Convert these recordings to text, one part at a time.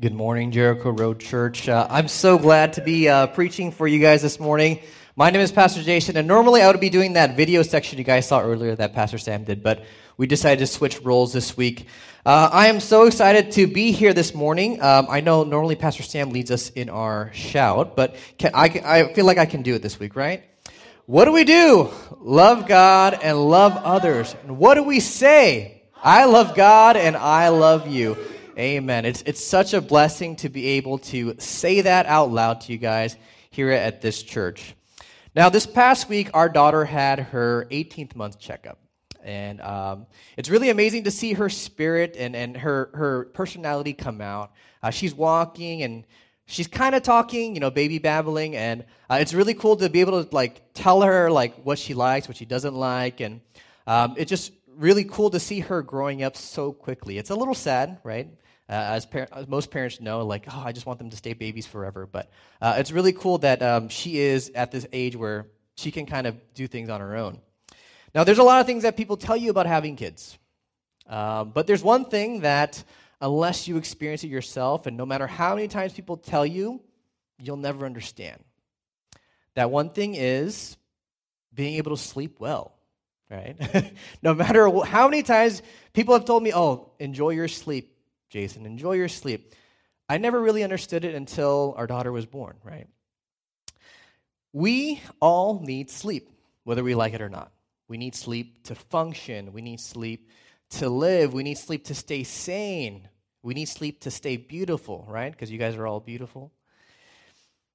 Good morning, Jericho Road Church. Uh, I'm so glad to be uh, preaching for you guys this morning. My name is Pastor Jason, and normally I would be doing that video section you guys saw earlier that Pastor Sam did, but we decided to switch roles this week. Uh, I am so excited to be here this morning. Um, I know normally Pastor Sam leads us in our shout, but can, I, I feel like I can do it this week, right? What do we do? Love God and love others. And what do we say? I love God and I love you. Amen. It's, it's such a blessing to be able to say that out loud to you guys here at this church. Now, this past week, our daughter had her 18th month checkup. And um, it's really amazing to see her spirit and, and her, her personality come out. Uh, she's walking and she's kind of talking, you know, baby babbling. And uh, it's really cool to be able to, like, tell her, like, what she likes, what she doesn't like. And um, it's just really cool to see her growing up so quickly. It's a little sad, right? Uh, as, par- as, most parents know, like, oh, I just want them to stay babies forever. But uh, it's really cool that um, she is at this age where she can kind of do things on her own. Now, there's a lot of things that people tell you about having kids. Um, but there's one thing that, unless you experience it yourself, and no matter how many times people tell you, you'll never understand. That one thing is being able to sleep well, right? no matter how many times people have told me, oh, enjoy your sleep Jason. Enjoy your sleep. I never really understood it until our daughter was born, right? We all need sleep, whether we like it or not. We need sleep to function. We need sleep to live. We need sleep to stay sane. We need sleep to stay beautiful, right? Because you guys are all beautiful.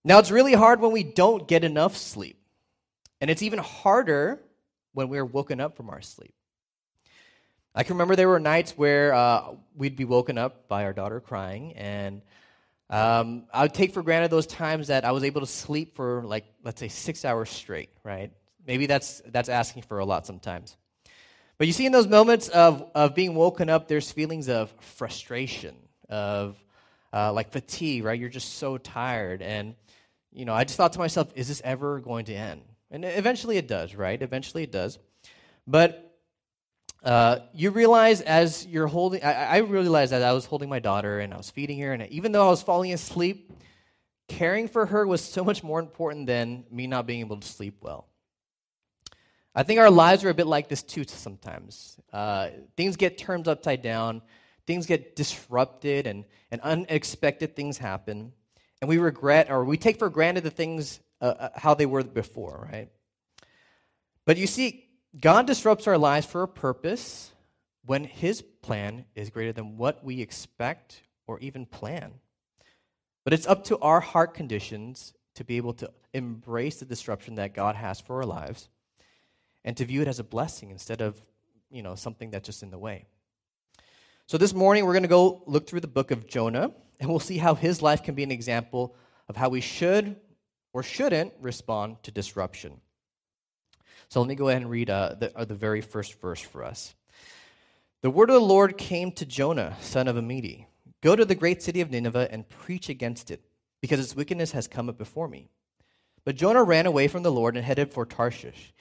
Now, it's really hard when we don't get enough sleep. And it's even harder when we're woken up from our sleep. I can remember there were nights where uh, we'd be woken up by our daughter crying, and um, I would take for granted those times that I was able to sleep for like let's say six hours straight. Right? Maybe that's that's asking for a lot sometimes. But you see, in those moments of of being woken up, there's feelings of frustration, of uh, like fatigue. Right? You're just so tired, and you know, I just thought to myself, is this ever going to end? And eventually it does. Right? Eventually it does. But uh, you realize as you're holding, I, I realized that I was holding my daughter and I was feeding her, and even though I was falling asleep, caring for her was so much more important than me not being able to sleep well. I think our lives are a bit like this too sometimes. Uh, things get turned upside down, things get disrupted, and, and unexpected things happen. And we regret or we take for granted the things uh, uh how they were before, right? But you see, God disrupts our lives for a purpose when His plan is greater than what we expect or even plan. But it's up to our heart conditions to be able to embrace the disruption that God has for our lives and to view it as a blessing instead of, you know, something that's just in the way. So this morning we're going to go look through the book of Jonah and we'll see how his life can be an example of how we should or shouldn't respond to disruption. So let me go ahead and read uh, the, uh, the very first verse for us. The word of the Lord came to Jonah, son of Amittai Go to the great city of Nineveh and preach against it, because its wickedness has come up before me. But Jonah ran away from the Lord and headed for Tarshish.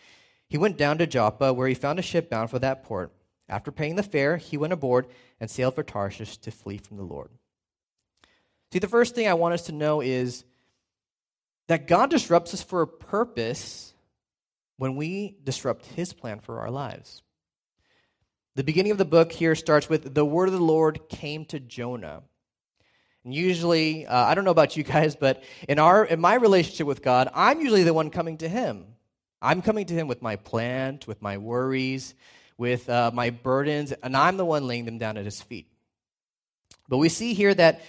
He went down to Joppa, where he found a ship bound for that port. After paying the fare, he went aboard and sailed for Tarshish to flee from the Lord. See, the first thing I want us to know is that God disrupts us for a purpose when we disrupt his plan for our lives. The beginning of the book here starts with the word of the Lord came to Jonah. And usually, uh, I don't know about you guys, but in our in my relationship with God, I'm usually the one coming to Him. I'm coming to Him with my plans, with my worries, with uh, my burdens, and I'm the one laying them down at His feet. But we see here that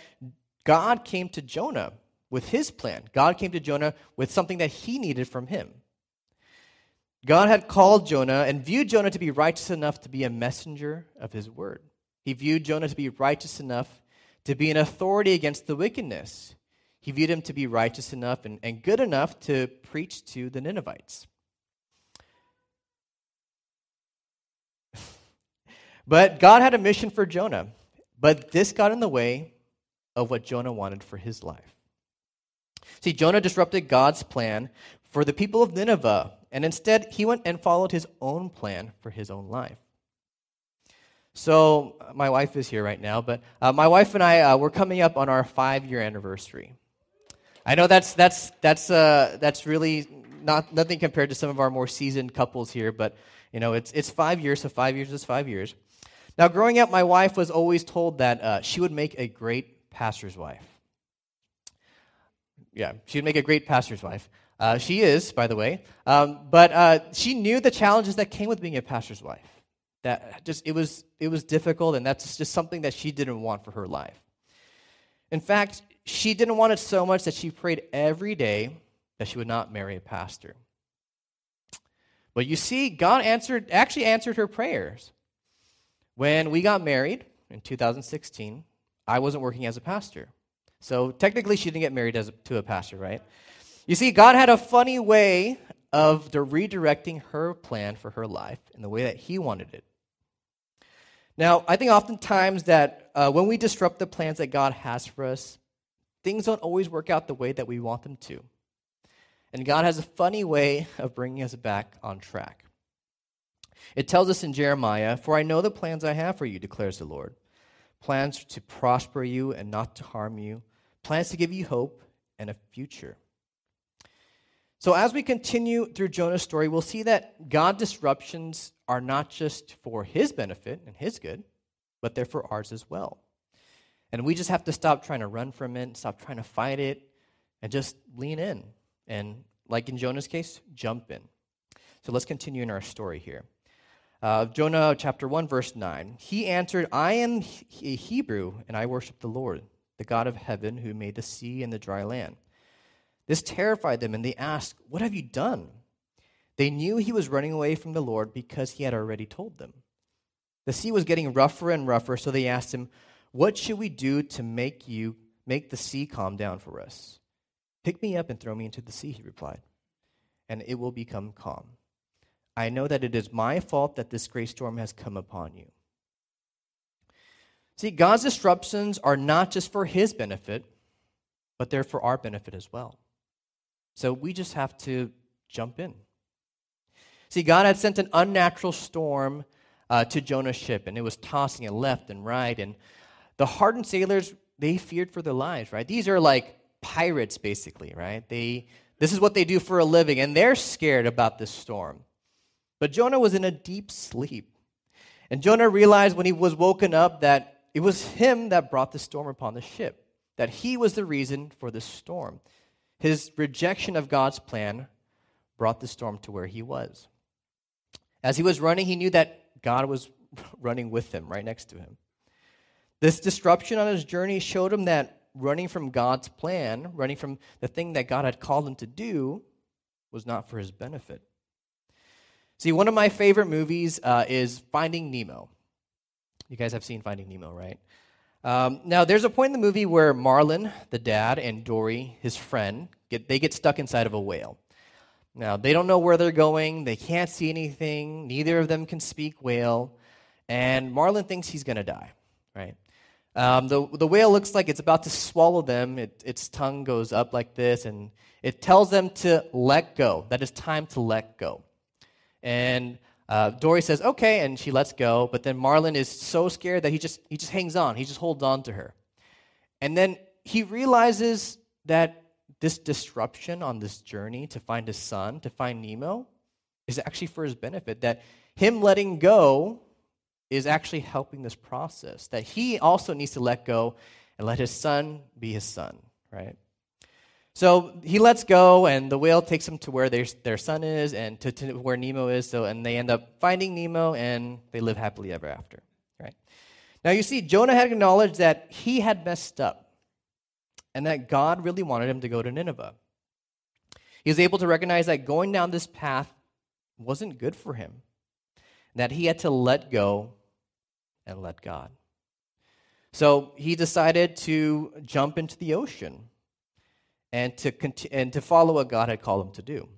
God came to Jonah with His plan. God came to Jonah with something that He needed from Him. God had called Jonah and viewed Jonah to be righteous enough to be a messenger of his word. He viewed Jonah to be righteous enough to be an authority against the wickedness. He viewed him to be righteous enough and, and good enough to preach to the Ninevites. but God had a mission for Jonah, but this got in the way of what Jonah wanted for his life. See, Jonah disrupted God's plan for the people of Nineveh and instead he went and followed his own plan for his own life. So, my wife is here right now, but uh, my wife and I, uh, we're coming up on our five year anniversary. I know that's, that's, that's, uh, that's really not, nothing compared to some of our more seasoned couples here, but you know, it's, it's five years, so five years is five years. Now, growing up, my wife was always told that uh, she would make a great pastor's wife. Yeah, she would make a great pastor's wife. Uh, she is, by the way. Um, but uh, she knew the challenges that came with being a pastor's wife. That just it was it was difficult, and that's just something that she didn't want for her life. In fact, she didn't want it so much that she prayed every day that she would not marry a pastor. But you see, God answered actually answered her prayers. When we got married in 2016, I wasn't working as a pastor. So technically, she didn't get married as a, to a pastor, right? You see, God had a funny way of redirecting her plan for her life in the way that He wanted it. Now, I think oftentimes that uh, when we disrupt the plans that God has for us, things don't always work out the way that we want them to. And God has a funny way of bringing us back on track. It tells us in Jeremiah, For I know the plans I have for you, declares the Lord plans to prosper you and not to harm you, plans to give you hope and a future. So, as we continue through Jonah's story, we'll see that God disruptions are not just for his benefit and his good, but they're for ours as well. And we just have to stop trying to run from it, stop trying to fight it, and just lean in. And, like in Jonah's case, jump in. So, let's continue in our story here. Uh, Jonah chapter 1, verse 9. He answered, I am a Hebrew, and I worship the Lord, the God of heaven, who made the sea and the dry land. This terrified them, and they asked, What have you done? They knew he was running away from the Lord because he had already told them. The sea was getting rougher and rougher, so they asked him, What should we do to make you make the sea calm down for us? Pick me up and throw me into the sea, he replied, and it will become calm. I know that it is my fault that this great storm has come upon you. See, God's disruptions are not just for his benefit, but they're for our benefit as well. So we just have to jump in. See, God had sent an unnatural storm uh, to Jonah's ship, and it was tossing it left and right. And the hardened sailors, they feared for their lives, right? These are like pirates, basically, right? They, this is what they do for a living, and they're scared about this storm. But Jonah was in a deep sleep. And Jonah realized when he was woken up that it was him that brought the storm upon the ship, that he was the reason for the storm. His rejection of God's plan brought the storm to where he was. As he was running, he knew that God was running with him, right next to him. This disruption on his journey showed him that running from God's plan, running from the thing that God had called him to do, was not for his benefit. See, one of my favorite movies uh, is Finding Nemo. You guys have seen Finding Nemo, right? Um, now, there's a point in the movie where Marlin, the dad, and Dory, his friend, get, they get stuck inside of a whale. Now, they don't know where they're going. They can't see anything. Neither of them can speak whale. And Marlin thinks he's going to die, right? Um, the, the whale looks like it's about to swallow them. It, its tongue goes up like this, and it tells them to let go, that it's time to let go. And uh, Dory says, okay, and she lets go. But then Marlin is so scared that he just, he just hangs on. He just holds on to her. And then he realizes that this disruption on this journey to find his son, to find Nemo, is actually for his benefit. That him letting go is actually helping this process. That he also needs to let go and let his son be his son, right? So he lets go, and the whale takes him to where their, their son is and to, to where Nemo is. So, and they end up finding Nemo, and they live happily ever after. Right? Now, you see, Jonah had acknowledged that he had messed up and that God really wanted him to go to Nineveh. He was able to recognize that going down this path wasn't good for him, that he had to let go and let God. So he decided to jump into the ocean and to, conti- and to follow what God had called him to do.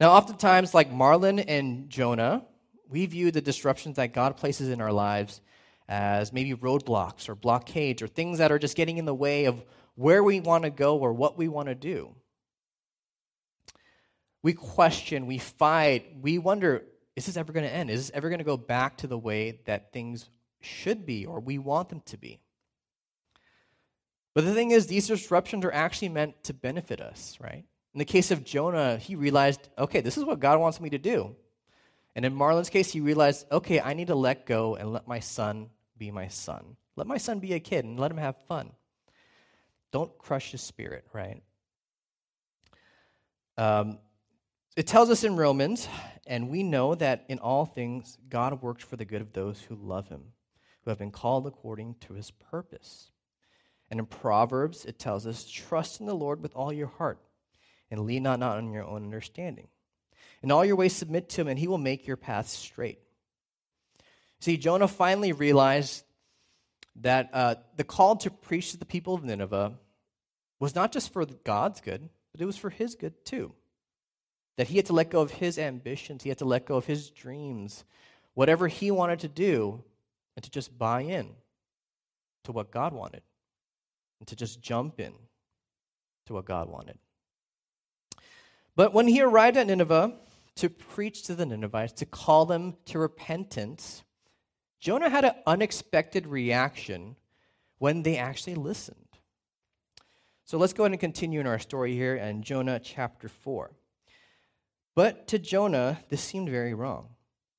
Now, oftentimes, like Marlin and Jonah, we view the disruptions that God places in our lives as maybe roadblocks or blockades or things that are just getting in the way of where we want to go or what we want to do. We question, we fight, we wonder is this ever going to end? Is this ever going to go back to the way that things should be or we want them to be? But the thing is, these disruptions are actually meant to benefit us, right? In the case of Jonah, he realized, okay, this is what God wants me to do. And in Marlin's case, he realized, okay, I need to let go and let my son be my son. Let my son be a kid and let him have fun. Don't crush his spirit, right? Um, it tells us in Romans, and we know that in all things, God works for the good of those who love him, who have been called according to his purpose. And in Proverbs, it tells us, trust in the Lord with all your heart, and lean not, on your own understanding. In all your ways, submit to him, and he will make your paths straight. See, Jonah finally realized that uh, the call to preach to the people of Nineveh was not just for God's good, but it was for his good too. That he had to let go of his ambitions, he had to let go of his dreams, whatever he wanted to do, and to just buy in to what God wanted, and to just jump in to what God wanted. But when he arrived at Nineveh to preach to the Ninevites, to call them to repentance, Jonah had an unexpected reaction when they actually listened. So let's go ahead and continue in our story here in Jonah chapter 4. But to Jonah, this seemed very wrong.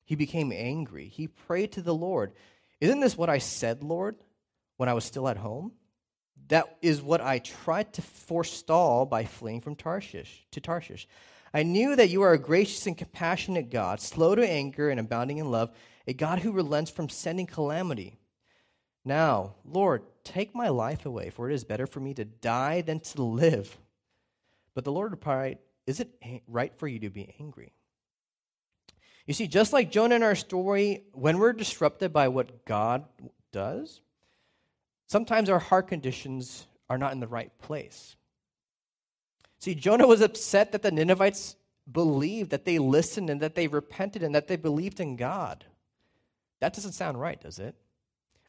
He became angry. He prayed to the Lord, Isn't this what I said, Lord, when I was still at home? That is what I tried to forestall by fleeing from Tarshish to Tarshish. I knew that you are a gracious and compassionate God, slow to anger and abounding in love, a God who relents from sending calamity. Now, Lord, take my life away, for it is better for me to die than to live. But the Lord replied, Is it right for you to be angry? You see, just like Jonah in our story, when we're disrupted by what God does, sometimes our heart conditions are not in the right place. See, Jonah was upset that the Ninevites believed, that they listened, and that they repented, and that they believed in God. That doesn't sound right, does it?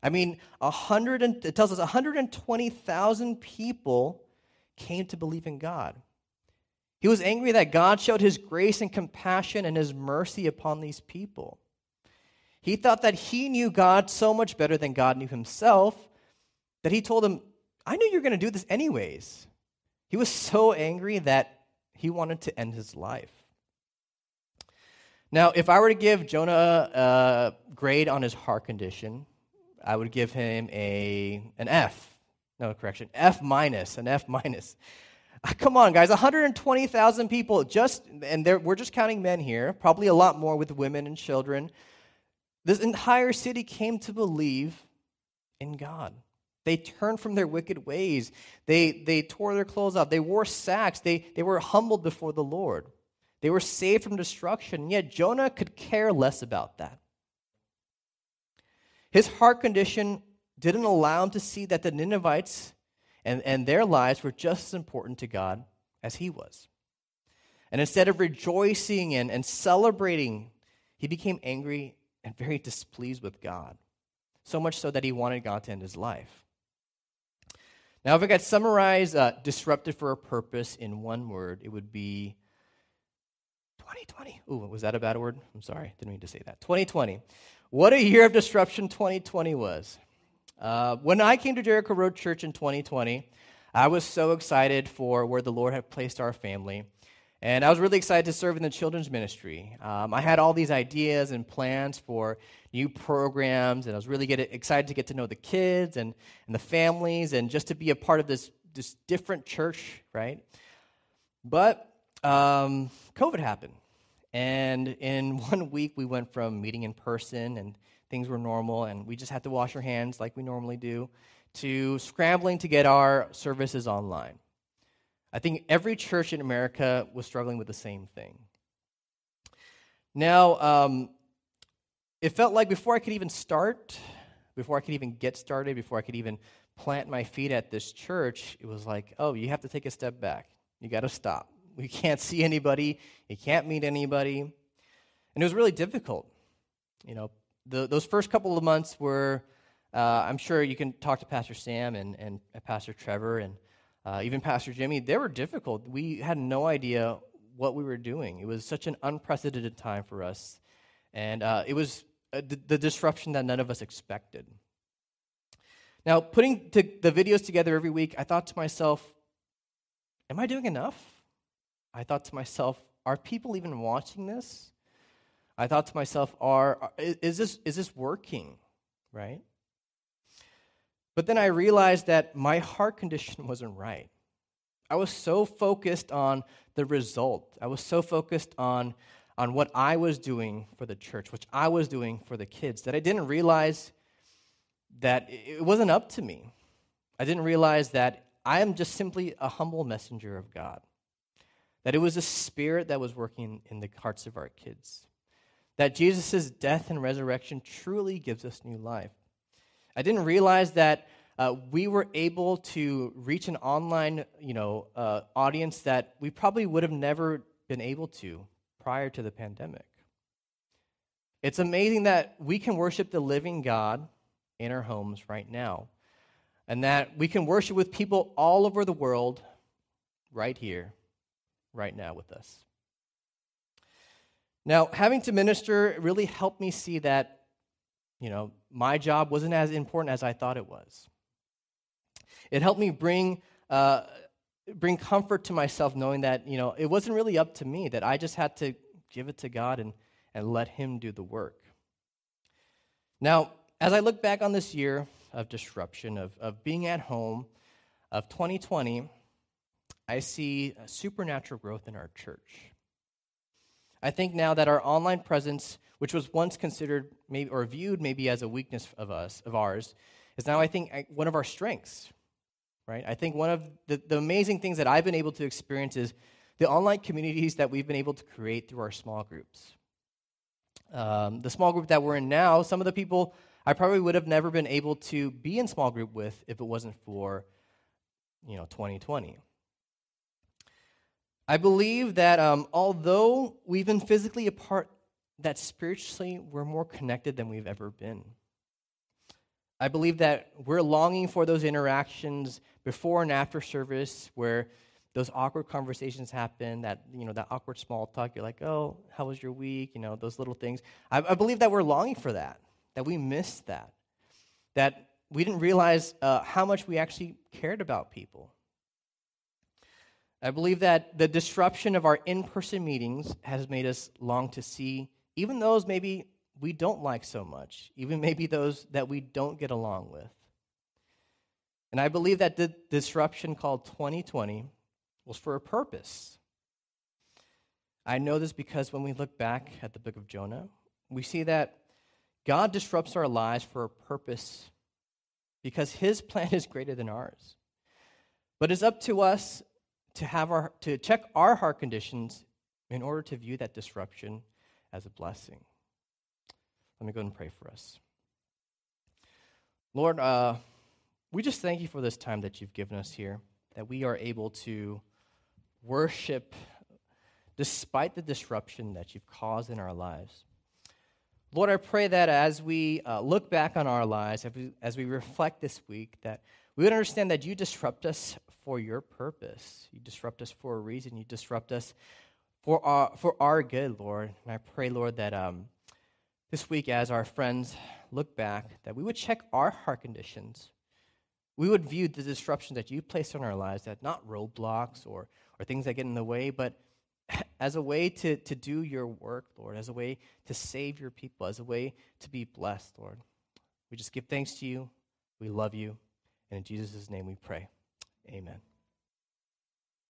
I mean, 100 and, it tells us 120,000 people came to believe in God. He was angry that God showed his grace and compassion and his mercy upon these people. He thought that he knew God so much better than God knew himself that he told him, I knew you were going to do this anyways. He was so angry that he wanted to end his life. Now, if I were to give Jonah a grade on his heart condition, I would give him a an F. No correction, F minus, an F minus. Come on, guys, 120,000 people just, and we're just counting men here, probably a lot more with women and children. This entire city came to believe in God. They turned from their wicked ways. They, they tore their clothes off. They wore sacks. They, they were humbled before the Lord. They were saved from destruction. And yet Jonah could care less about that. His heart condition didn't allow him to see that the Ninevites and, and their lives were just as important to God as he was. And instead of rejoicing and, and celebrating, he became angry and very displeased with God. So much so that he wanted God to end his life. Now, if I could summarize uh, disrupted for a purpose in one word, it would be 2020. Ooh, was that a bad word? I'm sorry, didn't mean to say that. 2020. What a year of disruption 2020 was. Uh, when I came to Jericho Road Church in 2020, I was so excited for where the Lord had placed our family. And I was really excited to serve in the children's ministry. Um, I had all these ideas and plans for new programs, and I was really get, excited to get to know the kids and, and the families and just to be a part of this, this different church, right? But um, COVID happened. And in one week, we went from meeting in person and things were normal, and we just had to wash our hands like we normally do, to scrambling to get our services online. I think every church in America was struggling with the same thing. Now, um, it felt like before I could even start, before I could even get started, before I could even plant my feet at this church, it was like, oh, you have to take a step back. You got to stop. We can't see anybody. You can't meet anybody. And it was really difficult. You know, the, those first couple of months were, uh, I'm sure you can talk to Pastor Sam and, and Pastor Trevor and uh, even Pastor Jimmy. They were difficult. We had no idea what we were doing. It was such an unprecedented time for us And uh, it was uh, the, the disruption that none of us expected. Now, putting the videos together every week, I thought to myself, am I doing enough? I thought to myself, are people even watching this? I thought to myself, are, is, this, is this working? Right? But then I realized that my heart condition wasn't right. I was so focused on the result. I was so focused on, on what I was doing for the church, which I was doing for the kids, that I didn't realize that it wasn't up to me. I didn't realize that I am just simply a humble messenger of God. That it was a spirit that was working in the hearts of our kids. That Jesus' death and resurrection truly gives us new life. I didn't realize that uh, we were able to reach an online you know, uh, audience that we probably would have never been able to prior to the pandemic. It's amazing that we can worship the living God in our homes right now, and that we can worship with people all over the world right here, right now with us. Now, having to minister really helped me see that, you know, my job wasn't as important as I thought it was. It helped me bring, uh, bring comfort to myself knowing that, you know, it wasn't really up to me, that I just had to give it to God and, and let Him do the work. Now, as I look back on this year of disruption, of, of being at home, of 2020, I see supernatural growth in our church. I think now that our online presence, which was once considered maybe or viewed maybe as a weakness of us, of ours, is now I think one of our strengths right? I think one of the, the amazing things that I've been able to experience is the online communities that we've been able to create through our small groups. Um, the small group that we're in now, some of the people I probably would have never been able to be in small group with if it wasn't for, you know, 2020. I believe that um, although we've been physically apart, that spiritually we're more connected than we've ever been. I believe that we're longing for those interactions before and after service where those awkward conversations happen, that, you know, that awkward small talk. You're like, oh, how was your week? You know, those little things. I, I believe that we're longing for that, that we missed that, that we didn't realize uh, how much we actually cared about people. I believe that the disruption of our in person meetings has made us long to see even those maybe we don't like so much, even maybe those that we don't get along with. And I believe that the disruption called 2020 was for a purpose. I know this because when we look back at the book of Jonah, we see that God disrupts our lives for a purpose because his plan is greater than ours. But it's up to us to have our to check our heart conditions in order to view that disruption as a blessing. Let me go and pray for us. Lord, uh, we just thank you for this time that you've given us here, that we are able to worship despite the disruption that you've caused in our lives. Lord, I pray that as we uh, look back on our lives, as we, as we reflect this week, that we would understand that you disrupt us for your purpose. You disrupt us for a reason. You disrupt us for our, for our good, Lord. And I pray, Lord, that um, this week, as our friends look back, that we would check our heart conditions. We would view the disruptions that you placed on our lives that not roadblocks or, or things that get in the way, but as a way to, to do your work, Lord, as a way to save your people, as a way to be blessed, Lord. We just give thanks to you. We love you. And in Jesus' name we pray. Amen.